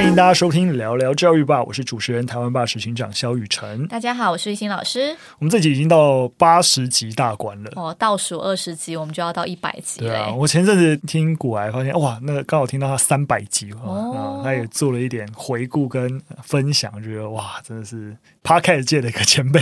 欢迎大家收听聊聊教育吧，我是主持人台湾吧执行长肖雨辰。大家好，我是玉兴老师。我们这集已经到八十集大关了，哦，倒数二十集我们就要到一百集了。对啊，我前阵子听古癌发现，哇，那个刚好听到他三百集哦，他也做了一点回顾跟分享，觉得哇，真的是 Podcast 界的一个前辈。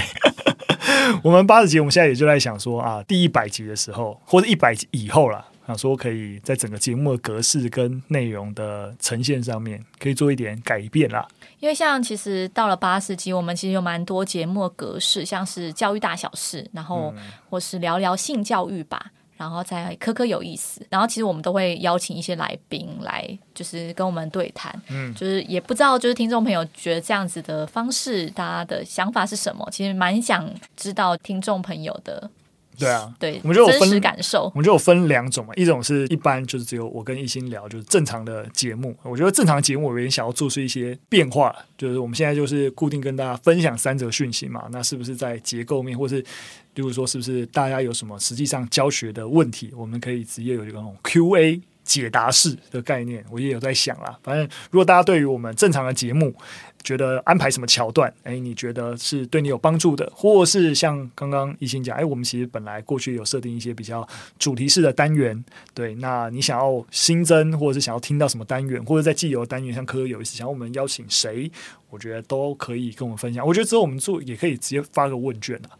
我们八十集，我们现在也就在想说啊，第一百集的时候，或者一百集以后啦。想说可以在整个节目的格式跟内容的呈现上面，可以做一点改变啦。因为像其实到了八十集，我们其实有蛮多节目的格式，像是教育大小事，然后或是聊聊性教育吧，然后再科科有意思，然后其实我们都会邀请一些来宾来，就是跟我们对谈。嗯，就是也不知道，就是听众朋友觉得这样子的方式，大家的想法是什么？其实蛮想知道听众朋友的。对啊，对，我们就有分感受，我们就有分两种嘛，一种是一般就是只有我跟一心聊，就是正常的节目。我觉得正常的节目，我有点想要做出一些变化，就是我们现在就是固定跟大家分享三则讯息嘛，那是不是在结构面，或是例如说是不是大家有什么实际上教学的问题，我们可以直接有一个那种 Q&A。解答式的概念，我也有在想啦。反正如果大家对于我们正常的节目，觉得安排什么桥段，哎，你觉得是对你有帮助的，或是像刚刚一心讲，哎，我们其实本来过去有设定一些比较主题式的单元，对，那你想要新增，或者是想要听到什么单元，或者在既有单元，像科科有意思，想要我们邀请谁，我觉得都可以跟我们分享。我觉得之后我们做也可以直接发个问卷啊，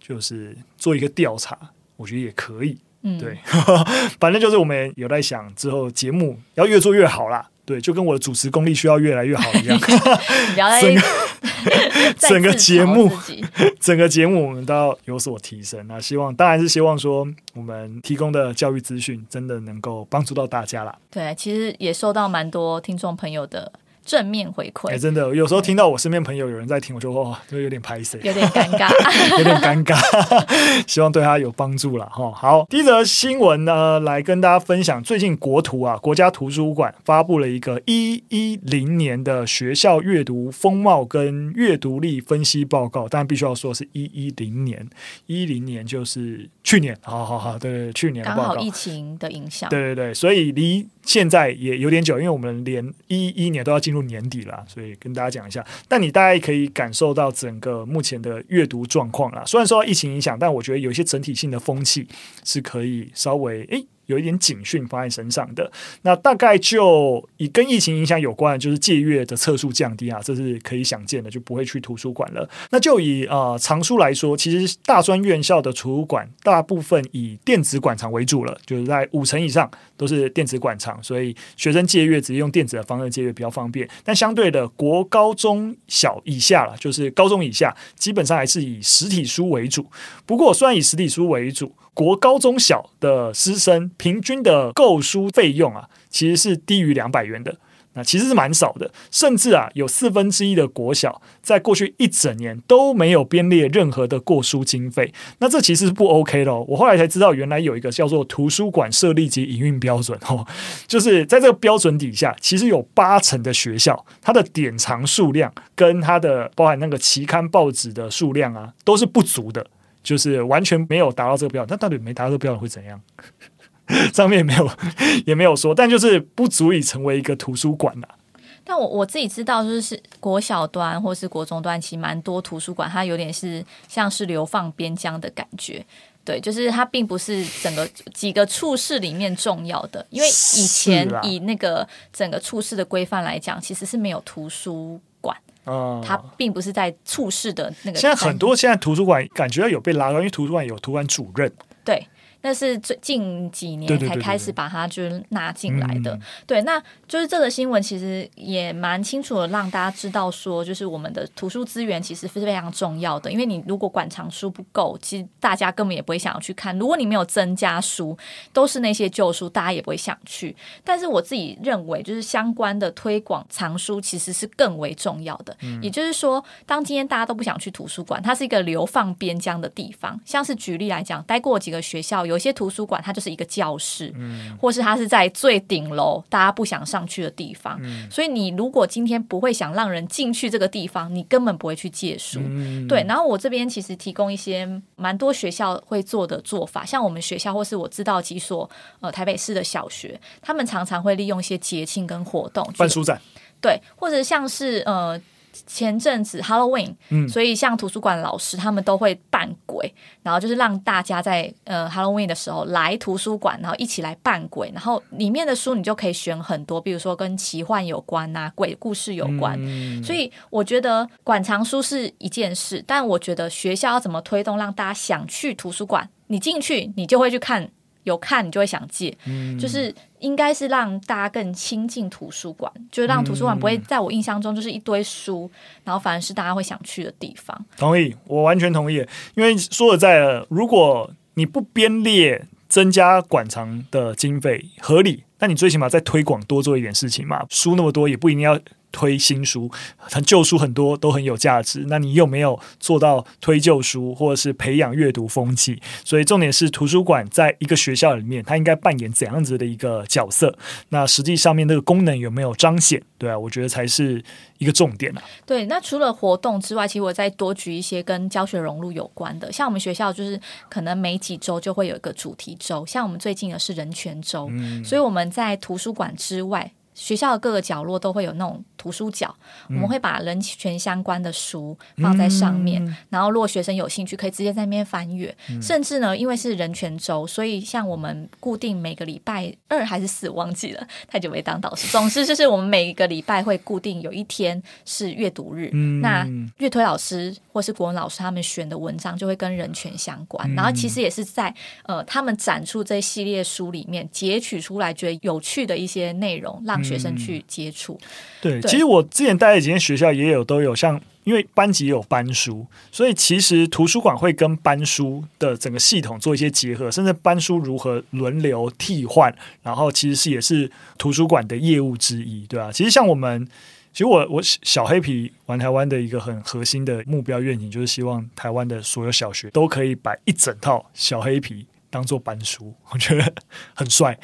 就是做一个调查，我觉得也可以。嗯，对，反正就是我们有在想之后节目要越做越好啦。对，就跟我的主持功力需要越来越好一样。整个整个节目，整个节目我们都要有所提升。那希望当然是希望说，我们提供的教育资讯真的能够帮助到大家啦。对，其实也收到蛮多听众朋友的。正面回馈，哎、欸，真的，有时候听到我身边朋友有人在听，我就哦，就有点拍谢，有点尴尬，有点尴尴尬，希望对他有帮助了哈。好，第一则新闻呢，来跟大家分享，最近国图啊，国家图书馆发布了一个一一零年的学校阅读风貌跟阅读力分析报告，但必须要说是一一零年，一零年就是去年，好好好，对，去年的报告，刚好疫情的影响，对对对，所以离。现在也有点久，因为我们连一一年都要进入年底了，所以跟大家讲一下。但你大概可以感受到整个目前的阅读状况啦。虽然受到疫情影响，但我觉得有一些整体性的风气是可以稍微诶。有一点警讯放在身上的，那大概就以跟疫情影响有关，就是借阅的册数降低啊，这是可以想见的，就不会去图书馆了。那就以呃藏书来说，其实大专院校的图书馆大部分以电子馆藏为主了，就是在五成以上都是电子馆藏，所以学生借阅直接用电子的方式借阅比较方便。但相对的，国高中小以下了，就是高中以下，基本上还是以实体书为主。不过虽然以实体书为主，国高中小的师生平均的购书费用啊，其实是低于两百元的，那其实是蛮少的。甚至啊，有四分之一的国小在过去一整年都没有编列任何的过书经费。那这其实是不 OK 的哦。我后来才知道，原来有一个叫做图书馆设立及营运标准哦，就是在这个标准底下，其实有八成的学校，它的典藏数量跟它的包含那个期刊报纸的数量啊，都是不足的。就是完全没有达到这个标准，那到底没达到这个标准会怎样？上面也没有 也没有说，但就是不足以成为一个图书馆呐。但我我自己知道，就是国小端或是国中端，其实蛮多图书馆，它有点是像是流放边疆的感觉。对，就是它并不是整个几个处室里面重要的，因为以前以那个整个处室的规范来讲，其实是没有图书它并不是在处室的那个。现在很多现在图书馆感觉有被拉高，因为图书馆有图书馆主任。对。那是最近几年才开始把它就是纳进来的，对，那就是这个新闻其实也蛮清楚的让大家知道说，就是我们的图书资源其实是非常重要的，因为你如果馆藏书不够，其实大家根本也不会想要去看。如果你没有增加书，都是那些旧书，大家也不会想去。但是我自己认为，就是相关的推广藏书其实是更为重要的。也就是说，当今天大家都不想去图书馆，它是一个流放边疆的地方。像是举例来讲，待过几个学校。有一些图书馆，它就是一个教室，嗯，或是它是在最顶楼，大家不想上去的地方。嗯，所以你如果今天不会想让人进去这个地方，你根本不会去借书。嗯，对。然后我这边其实提供一些蛮多学校会做的做法，像我们学校或是我知道几所呃台北市的小学，他们常常会利用一些节庆跟活动办书展。对，或者像是呃。前阵子 Halloween，嗯，所以像图书馆老师他们都会扮鬼，然后就是让大家在呃 Halloween 的时候来图书馆，然后一起来扮鬼，然后里面的书你就可以选很多，比如说跟奇幻有关啊、鬼故事有关。嗯，所以我觉得馆藏书是一件事，但我觉得学校要怎么推动让大家想去图书馆，你进去你就会去看。有看你就会想借，嗯、就是应该是让大家更亲近图书馆，就是让图书馆不会在我印象中就是一堆书，嗯、然后反而是大家会想去的地方。同意，我完全同意。因为说实在的，如果你不编列增加馆藏的经费合理，那你最起码在推广多做一点事情嘛。书那么多，也不一定要。推新书，很旧书很多都很有价值。那你有没有做到推旧书，或者是培养阅读风气？所以重点是图书馆在一个学校里面，它应该扮演怎样子的一个角色？那实际上面那个功能有没有彰显？对啊，我觉得才是一个重点啊。对，那除了活动之外，其实我再多举一些跟教学融入有关的，像我们学校就是可能每几周就会有一个主题周，像我们最近的是人权周，嗯，所以我们在图书馆之外。学校的各个角落都会有那种图书角，嗯、我们会把人权相关的书放在上面，嗯、然后如果学生有兴趣，可以直接在那边翻阅。嗯、甚至呢，因为是人权周，所以像我们固定每个礼拜二还是四，忘记了，太久没当导师。总之就是我们每一个礼拜会固定有一天是阅读日，嗯、那阅推老师或是国文老师他们选的文章就会跟人权相关，嗯、然后其实也是在呃他们展出这一系列书里面截取出来觉得有趣的一些内容，让学生去接触，嗯，对，对，其实我之前待的几间学校也有都有像，因为班级也有班书，所以其实图书馆会跟班书的整个系统做一些结合，甚至班书如何轮流替换，然后其实是也是图书馆的业务之一，对啊，其实像我们，其实我我小黑皮玩台湾的一个很核心的目标愿景，就是希望台湾的所有小学都可以摆一整套小黑皮。当做班书，我觉得很帅。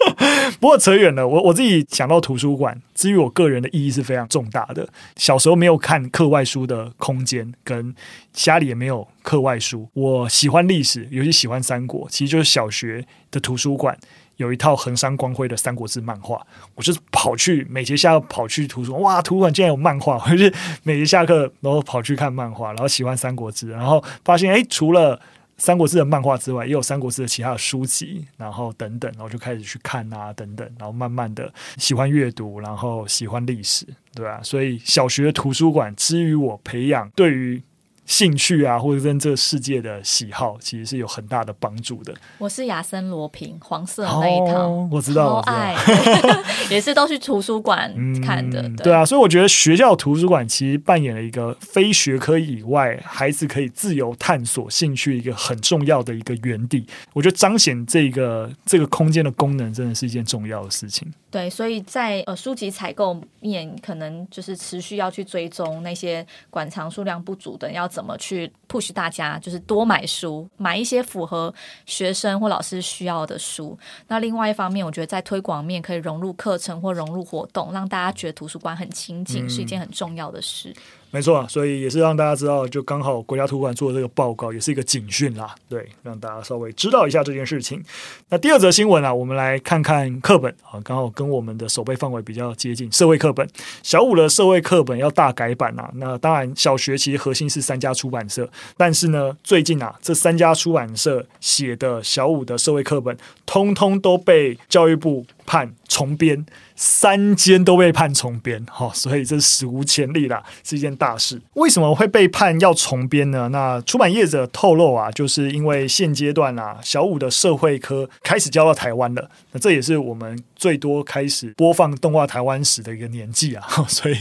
不过扯远了，我我自己想到图书馆，至于我个人的意义是非常重大的。小时候没有看课外书的空间，跟家里也没有课外书。我喜欢历史，尤其喜欢三国，其实就是小学的图书馆有一套横山光辉的《三国志》漫画，我就是跑去每节下跑去图书馆，哇，图书馆竟然有漫画，我就是每节下课然后跑去看漫画，然后喜欢《三国志》，然后发现哎，除了《三国志》的漫画之外，也有《三国志》的其他的书籍，然后等等，然后就开始去看啊，等等，然后慢慢的喜欢阅读，然后喜欢历史，对吧？所以小学图书馆之于我培养对于。兴趣啊，或者跟这个世界的喜好，其实是有很大的帮助的。我是亚森罗平，黄色那一套，哦、我知道，我爱，也是都去图书馆看的。嗯、对，对啊，所以我觉得学校图书馆其实扮演了一个非学科以外，孩子可以自由探索兴趣一个很重要的一个园地。我觉得彰显这个这个空间的功能，真的是一件重要的事情。对，所以在呃书籍采购面，可能就是持续要去追踪那些馆藏数量不足的，要怎么去 push 大家，就是多买书，买一些符合学生或老师需要的书。那另外一方面，我觉得在推广面可以融入课程或融入活动，让大家觉得图书馆很亲近，嗯、是一件很重要的事。没错，所以也是让大家知道，就刚好国家图书馆做的这个报告，也是一个警讯啦。对，让大家稍微知道一下这件事情。那第二则新闻啊，我们来看看课本啊，刚好跟我们的守备范围比较接近。社会课本，小五的社会课本要大改版啊。那当然，小学其实核心是三家出版社，但是呢，最近啊，这三家出版社写的小五的社会课本，通通都被教育部判重编。三间都被判重编，哈，所以这是史无前例啦，是一件大事。为什么会被判要重编呢？那出版业者透露啊，就是因为现阶段啊，小五的社会科开始教到台湾了，那这也是我们最多开始播放动画台湾史的一个年纪啊，所以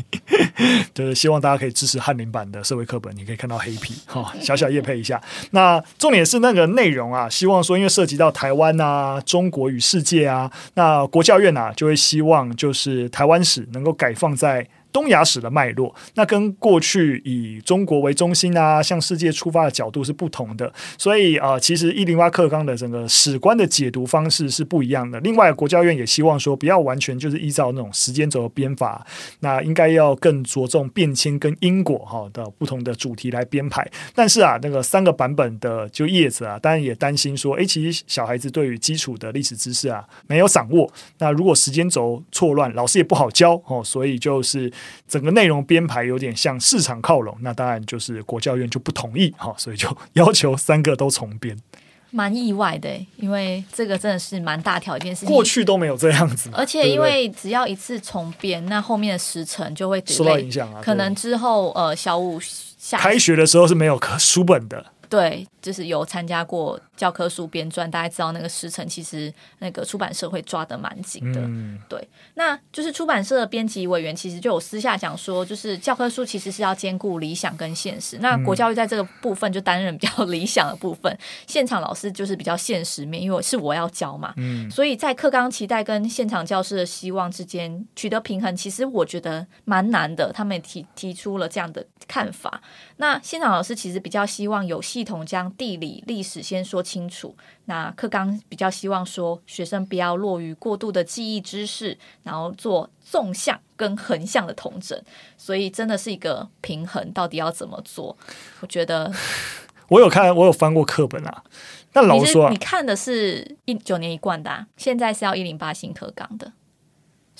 就是希望大家可以支持翰林版的社会课本，你可以看到黑皮，哈，小小业配一下。那重点是那个内容啊，希望说因为涉及到台湾啊、中国与世界啊，那国教院啊就会希望。就是台湾史能够改放在东亚史的脉络，那跟过去以中国为中心啊，向世界出发的角度是不同的。所以啊、其实一零八课纲的整个史观的解读方式是不一样的。另外，国教院也希望说，不要完全就是依照那种时间轴的编法，那应该要更着重变迁跟因果哈的不同的主题来编排。但是啊，那个三个版本的就叶子啊，当然也担心说，诶，其实小孩子对于基础的历史知识啊没有掌握，那如果时间轴错乱，老师也不好教哦。所以就是整个内容编排有点向市场靠拢，那当然就是国教院就不同意哈，所以就要求三个都重编。蛮意外的，因为这个真的是蛮大条一件事情，过去都没有这样子。而且因为只要一次重编，那后面的时程就会受到影响啊。可能之后呃小五下开学的时候是没有课书本的。对，就是有参加过教科书编撰，大家知道那个时辰，其实那个出版社会抓得蛮紧的。嗯、对，那就是出版社的编辑委员其实就有私下讲说，就是教科书其实是要兼顾理想跟现实。那国教育在这个部分就担任比较理想的部分，嗯、现场老师就是比较现实面，因为是我要教嘛。嗯，所以在课纲期待跟现场教师的希望之间取得平衡，其实我觉得蛮难的。他们也提提出了这样的看法。那现场老师其实比较希望有系统将地理历史先说清楚。那课纲比较希望说学生不要落于过度的记忆知识，然后做纵向跟横向的统整。所以真的是一个平衡，到底要怎么做？我觉得 我有看，我有翻过课本啊。那老实说啊，你看的是一九年一贯的啊，现在是要一零八新课纲的。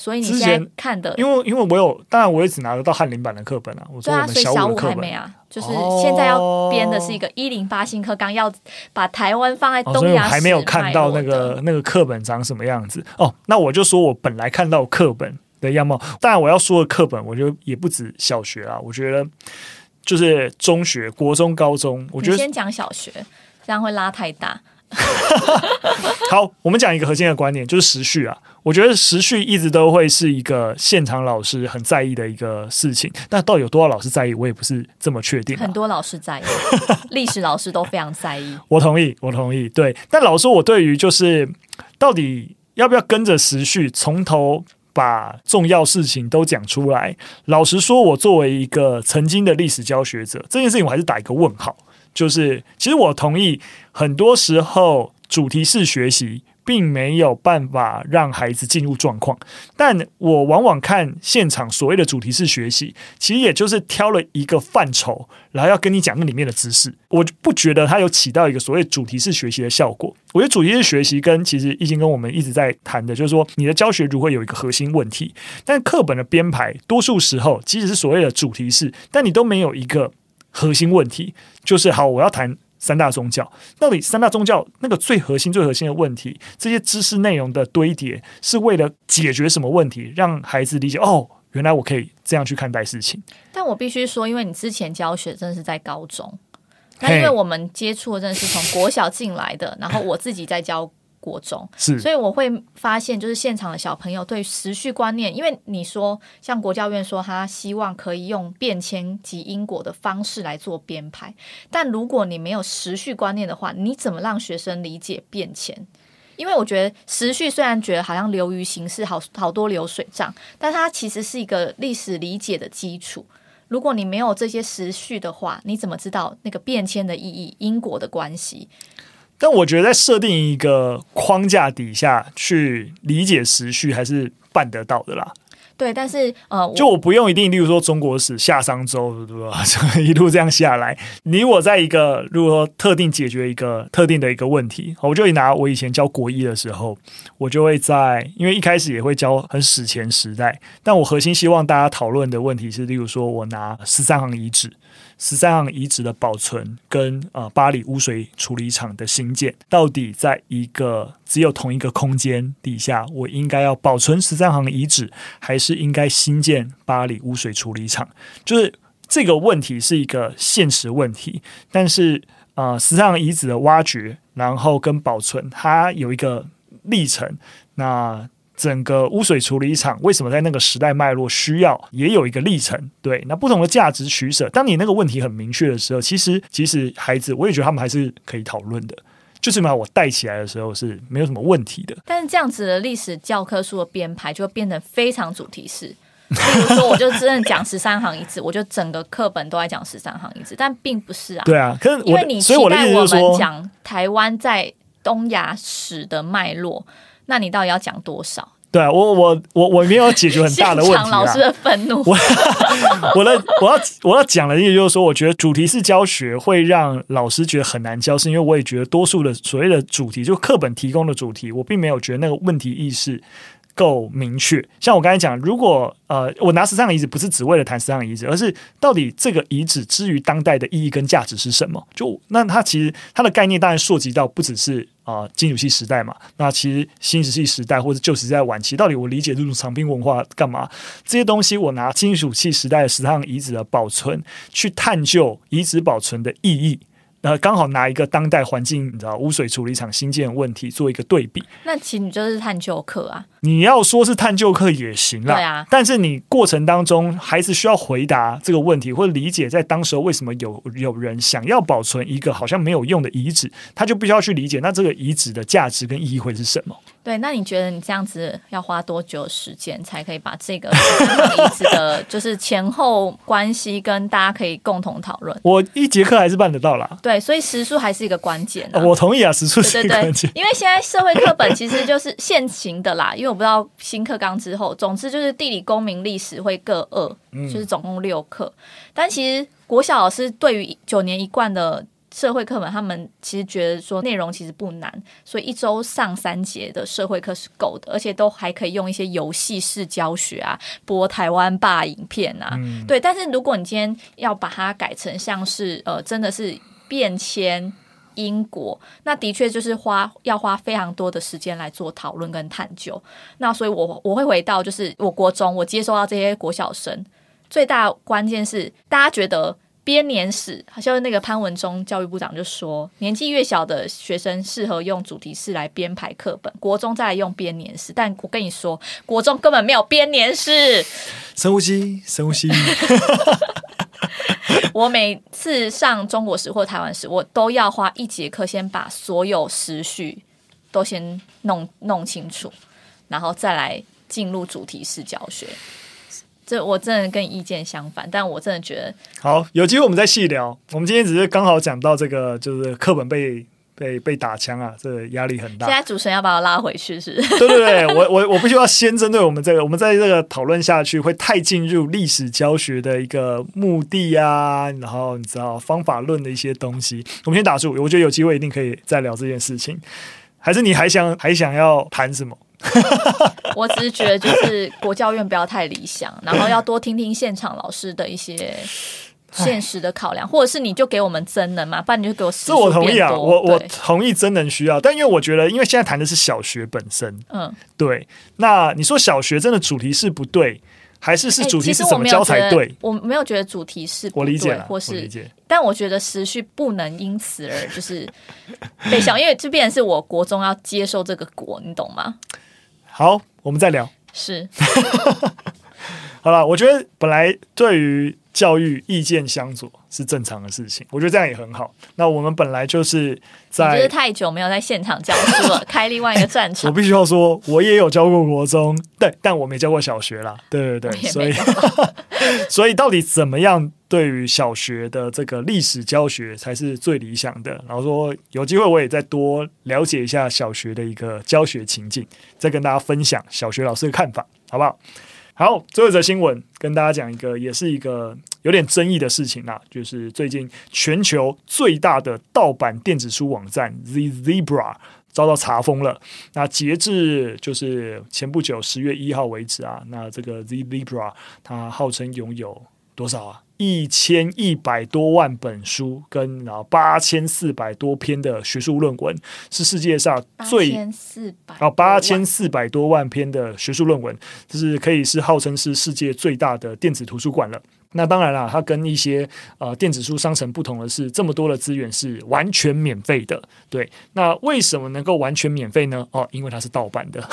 所以你现在看的，因为因为我有，当然我也只拿得到翰林版的课本啊。我说我们小五的课本，对啊，所以小五还没啊，就是现在要编的是一个一零八新课纲，要把台湾放在东亚，哦，所以我还没有看到那个那个课本长什么样子哦。那我就说我本来看到课本的样貌，当然我要说的课本，我觉得也不止小学啊，我觉得就是中学、国中、高中，我觉得先讲小学，这样会拉太大。好，我们讲一个核心的观点，就是时序啊。我觉得时序一直都会是一个现场老师很在意的一个事情，但到底有多少老师在意，我也不是这么确定啊。很多老师在意，历史老师都非常在意。我同意，我同意。对，但老师，我对于就是到底要不要跟着时序，从头把重要事情都讲出来？老实说，我作为一个曾经的历史教学者，这件事情我还是打一个问号。就是，其实我同意，很多时候主题式学习并没有办法让孩子进入状况，但我往往看现场所谓的主题式学习，其实也就是挑了一个范畴，然后要跟你讲那里面的知识。我不觉得它有起到一个所谓主题式学习的效果。我觉得主题式学习跟其实已经跟我们一直在谈的，就是说你的教学如何有一个核心问题，但课本的编排多数时候即使是所谓的主题式，但你都没有一个。核心问题就是好，我要谈三大宗教。到底三大宗教那个最核心、最核心的问题，这些知识内容的堆叠是为了解决什么问题？让孩子理解哦，原来我可以这样去看待事情。但我必须说，因为你之前教学真的是在高中，那因为我们接触的真的是从国小进来的，然后我自己在教。国中是，所以我会发现，就是现场的小朋友对时序观念，因为你说像国教院说他希望可以用变迁及因果的方式来做编排，但如果你没有时序观念的话，你怎么让学生理解变迁？因为我觉得时序虽然觉得好像流于形式，好好多流水账，但它其实是一个历史理解的基础。如果你没有这些时序的话，你怎么知道那个变迁的意义、因果的关系？但我觉得在设定一个框架底下去理解时序还是办得到的啦。对，但是呃，就我不用一定，例如说中国史夏商周，对吧？一路这样下来，你我在一个如果说特定解决一个特定的一个问题，我就会拿我以前教国一的时候，我就会在，因为一开始也会教很史前时代，但我核心希望大家讨论的问题是，例如说我拿十三行遗址。十三行遗址的保存跟呃巴黎污水处理厂的兴建，到底在一个只有同一个空间底下，我应该要保存十三行遗址，还是应该新建巴黎污水处理厂？就是这个问题是一个现实问题，但是呃十三行遗址的挖掘，然后跟保存，它有一个历程。那整个污水处理厂为什么在那个时代脉络需要也有一个历程？对，那不同的价值取舍，当你那个问题很明确的时候，其实其实孩子我也觉得他们还是可以讨论的，就是嘛，我带起来的时候是没有什么问题的。但是这样子的历史教科书的编排就会变得非常主题式，例如说，我就真的讲十三行一字，我就整个课本都在讲十三行一字，但并不是啊。对啊，可是因为你期待我们讲台湾在东亚史的脉络，那你到底要讲多少？对啊，我我我我没有解决很大的 问题啊。老师的愤怒。我 我的我要我要讲的意思就是说，我觉得主题式教学会让老师觉得很难教，是因为我也觉得多数的所谓的主题，就课本提供的主题，我并没有觉得那个问题意识够明确。像我刚才讲，如果呃，我拿十三个遗址不是只为了谈十三个遗址，而是到底这个遗址之于当代的意义跟价值是什么？就那它其实它的概念当然涉及到不只是。啊，金属器时代嘛，那其实新石器时代或者旧石器晚期，到底我理解这种长兵文化干嘛？这些东西我拿金属器时代的石上遗址的保存去探究遗址保存的意义。呃，刚好拿一个当代环境，你知道污水处理厂新建问题做一个对比。那其实你就是探究课啊。你要说是探究课也行啦，对啊。但是你过程当中还是需要回答这个问题，或者理解在当时候为什么有有人想要保存一个好像没有用的遗址，他就必须要去理解那这个遗址的价值跟意义会是什么。对，那你觉得你这样子要花多久时间才可以把这个遗址的，就是前后关系跟大家可以共同讨论？我一节课还是办得到啦。对，所以时数还是一个关键。我同意啊，时数是一个关键。因为现在社会课本其实就是现行的啦，因为我不知道新课纲之后，总之就是地理、公民、历史会各二，就是总共六课。嗯、但其实国小老师对于九年一贯的。社会课本，他们其实觉得说内容其实不难，所以一周上三节的社会课是够的，而且都还可以用一些游戏式教学啊，播台湾霸影片啊，嗯、对。但是如果你今天要把它改成像是呃，真的是变迁因果，那的确就是花要花非常多的时间来做讨论跟探究。那所以我我会回到就是我国中我接收到这些国小生，最大关键是大家觉得。编年史，好像那个潘文忠教育部长就说，年纪越小的学生适合用主题式来编排课本，国中再来用编年史。但我跟你说，国中根本没有编年史。深呼吸，深呼吸。我每次上中国史或台湾史，我都要花一节课先把所有时序都先弄弄清楚，然后再来进入主题式教学。这我真的跟意见相反，但我真的觉得好，有机会我们再细聊。我们今天只是刚好讲到这个，就是课本被被被打枪啊，这个压力很大。现在主持人要把我拉回去，是？对对对，我 我我必须要先针对我们这个，我们在这个讨论下去会太进入历史教学的一个目的啊，然后你知道方法论的一些东西。我们先打住，我觉得有机会一定可以再聊这件事情。还是你还想还想要谈什么？我只是觉得，就是国教院不要太理想，然后要多听听现场老师的一些现实的考量，或者是你就给我们真能嘛，不然你就给我。这我同意啊，我我同意真能需要，但因为我觉得，因为现在谈的是小学本身，嗯，对。那你说小学真的主题是不对，还是是主题是怎么教才对？我没有觉得主题是不对，我理解，或是我理解，但我觉得时序不能因此而就是被笑，因为这变成是我国中要接受这个国，你懂吗？好，我们再聊。是，好了，我觉得本来对于教育意见相左是正常的事情，我觉得这样也很好。那我们本来就是在，就是太久没有在现场教书了，开另外一个战场。我必须要说，我也有教过国中，对，但我没教过小学啦。对对对，所以 所以到底怎么样？对于小学的这个历史教学才是最理想的。然后说有机会我也再多了解一下小学的一个教学情境，再跟大家分享小学老师的看法，好不好？好，最后一则新闻跟大家讲一个，也是一个有点争议的事情啊，就是最近全球最大的盗版电子书网站 Zebra 遭到查封了。那截至就是前不久十月一号为止啊，那这个 Zebra 它号称拥有多少啊？一千一百多万本书，跟然后八千四百多篇的学术论文，是世界上最啊八千四百多万篇的学术论文，就是可以是号称是世界最大的电子图书馆了。那当然了，它跟一些呃电子书商城不同的是，这么多的资源是完全免费的。对，那为什么能够完全免费呢？哦，因为它是盗版的。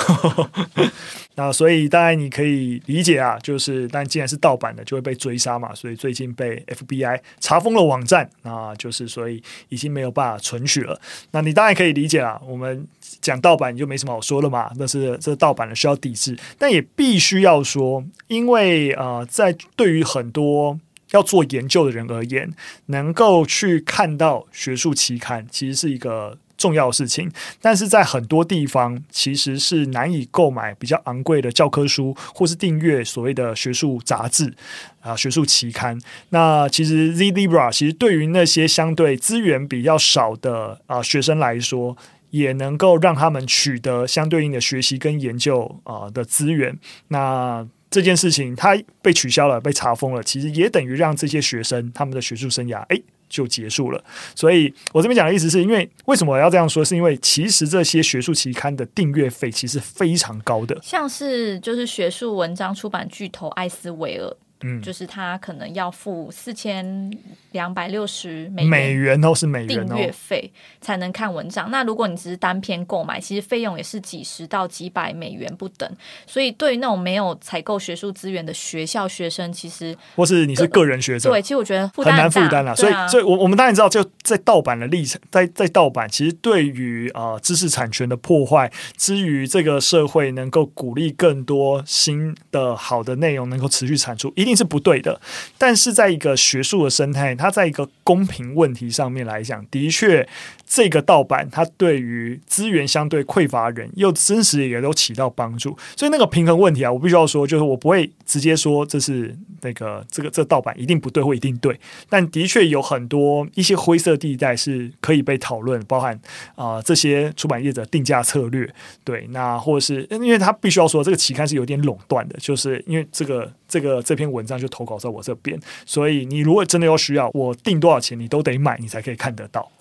那所以当然你可以理解啊，就是但既然是盗版的，就会被追杀嘛。所以最近被 FBI 查封了网站，那就是所以已经没有办法存取了。那你当然可以理解啊，我们讲盗版你就没什么好说了嘛。那是这盗版的需要抵制，但也必须要说，因为呃，在对于很多要做研究的人而言，能够去看到学术期刊，其实是一个重要的事情。但是在很多地方，其实是难以购买比较昂贵的教科书，或是订阅所谓的学术杂志啊、学术期刊。那其实 Z Libra 其实对于那些相对资源比较少的啊学生来说，也能够让他们取得相对应的学习跟研究啊的资源。那这件事情它被取消了，被查封了，其实也等于让这些学生他们的学术生涯诶就结束了。所以我这边讲的意思是因为为什么我要这样说？是因为其实这些学术期刊的订阅费其实非常高的，像是就是学术文章出版巨头艾斯维尔。嗯，就是他可能要付四千两百六十美元美元哦，是美元订阅费才能看文章。那如果你只是单篇购买，其实费用也是几十到几百美元不等。所以对于那种没有采购学术资源的学校学生，其实或是你是个人学者，对，其实我觉得很难负担了。所以，所以我我们当然知道，就在盗版的历程，在在盗版，其实对于呃知识产权的破坏，之于这个社会能够鼓励更多新的好的内容能够持续产出，一一定是不对的，但是在一个学术的生态，它在一个公平问题上面来讲，的确，这个盗版它对于资源相对匮乏人，又真实也都起到帮助。所以那个平衡问题啊，我必须要说，就是我不会直接说这是那个这个这盗版一定不对或一定对，但的确有很多一些灰色地带是可以被讨论，包含啊、这些出版业者定价策略，对，那或者是因为他必须要说这个期刊是有点垄断的，就是因为这个。这个这篇文章就投稿在我这边，所以你如果真的有需要，我定多少钱你都得买，你才可以看得到。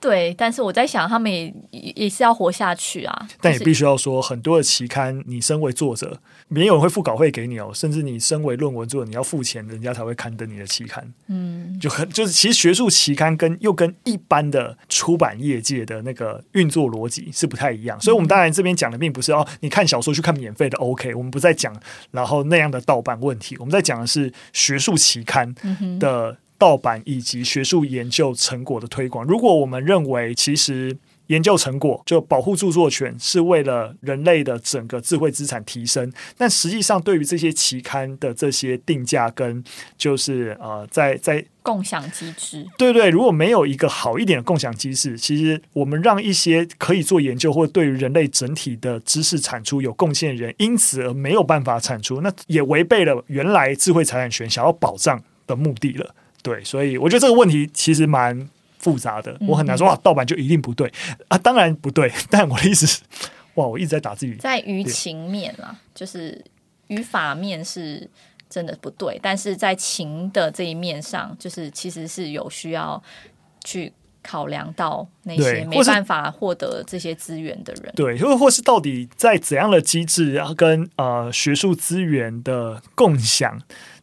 对，但是我在想，他们也也是要活下去啊。但也必须要说，很多的期刊，你身为作者，没有人会付稿费给你哦。甚至你身为论文作者，你要付钱，人家才会刊登你的期刊。嗯，就很就是，其实学术期刊跟又跟一般的出版业界的那个运作逻辑是不太一样。所以，我们当然这边讲的并不是哦，你看小说去看免费的 OK，我们不再讲然后那样的盗版问题。我们在讲的是学术期刊的。盗版以及学术研究成果的推广。如果我们认为，其实研究成果就保护著作权是为了人类的整个智慧资产提升，但实际上对于这些期刊的这些定价跟就是呃，在在共享机制，对对，如果没有一个好一点的共享机制，其实我们让一些可以做研究或对于人类整体的知识产出有贡献的人，因此而没有办法产出，那也违背了原来智慧财产权想要保障的目的了。对，所以我觉得这个问题其实蛮复杂的，我很难说哇，盗版就一定不对啊，当然不对。但我的意思是，哇，我一直在打字语，在舆情面啊，就是语法面是真的不对，但是在情的这一面上，就是其实是有需要去考量到那些没办法获得这些资源的人，对，或或是到底在怎样的机制，然后跟呃学术资源的共享。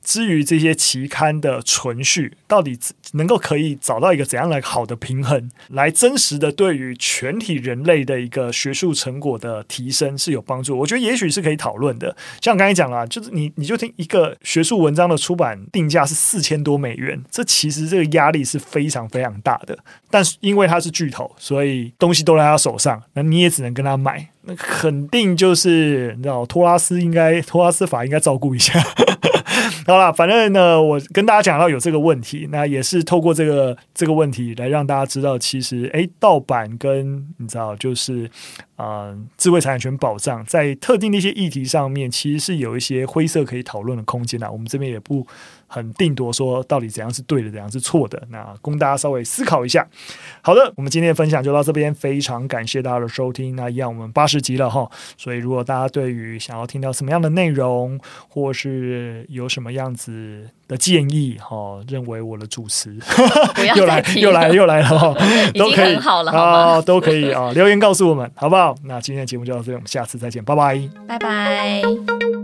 至于这些期刊的存续，到底能够可以找到一个怎样的好的平衡，来真实的对于全体人类的一个学术成果的提升是有帮助？我觉得也许是可以讨论的。像刚才讲了，就是你你就听一个学术文章的出版定价是四千多美元，这其实这个压力是非常非常大的。但是因为他是巨头，所以东西都在他手上，那你也只能跟他买。那肯定就是你知道，托拉斯应该托拉斯法应该照顾一下。好了，反正呢，我跟大家讲到有这个问题，那也是透过这个这个问题来让大家知道，其实诶，盗版跟你知道就是。啊、智慧产权保障在特定的一些议题上面，其实是有一些灰色可以讨论的空间的。我们这边也不很定夺说到底怎样是对的，怎样是错的。那供大家稍微思考一下。好的，我们今天的分享就到这边，非常感谢大家的收听。那一样，我们八十集了哈，所以如果大家对于想要听到什么样的内容，或是有什么样子的建议哈，认为我的主持 又来又来又来了哈，都可以好了啊，都可以啊，留言告诉我们好不好？那今天的节目就到这里，我们下次再见，拜拜，拜拜。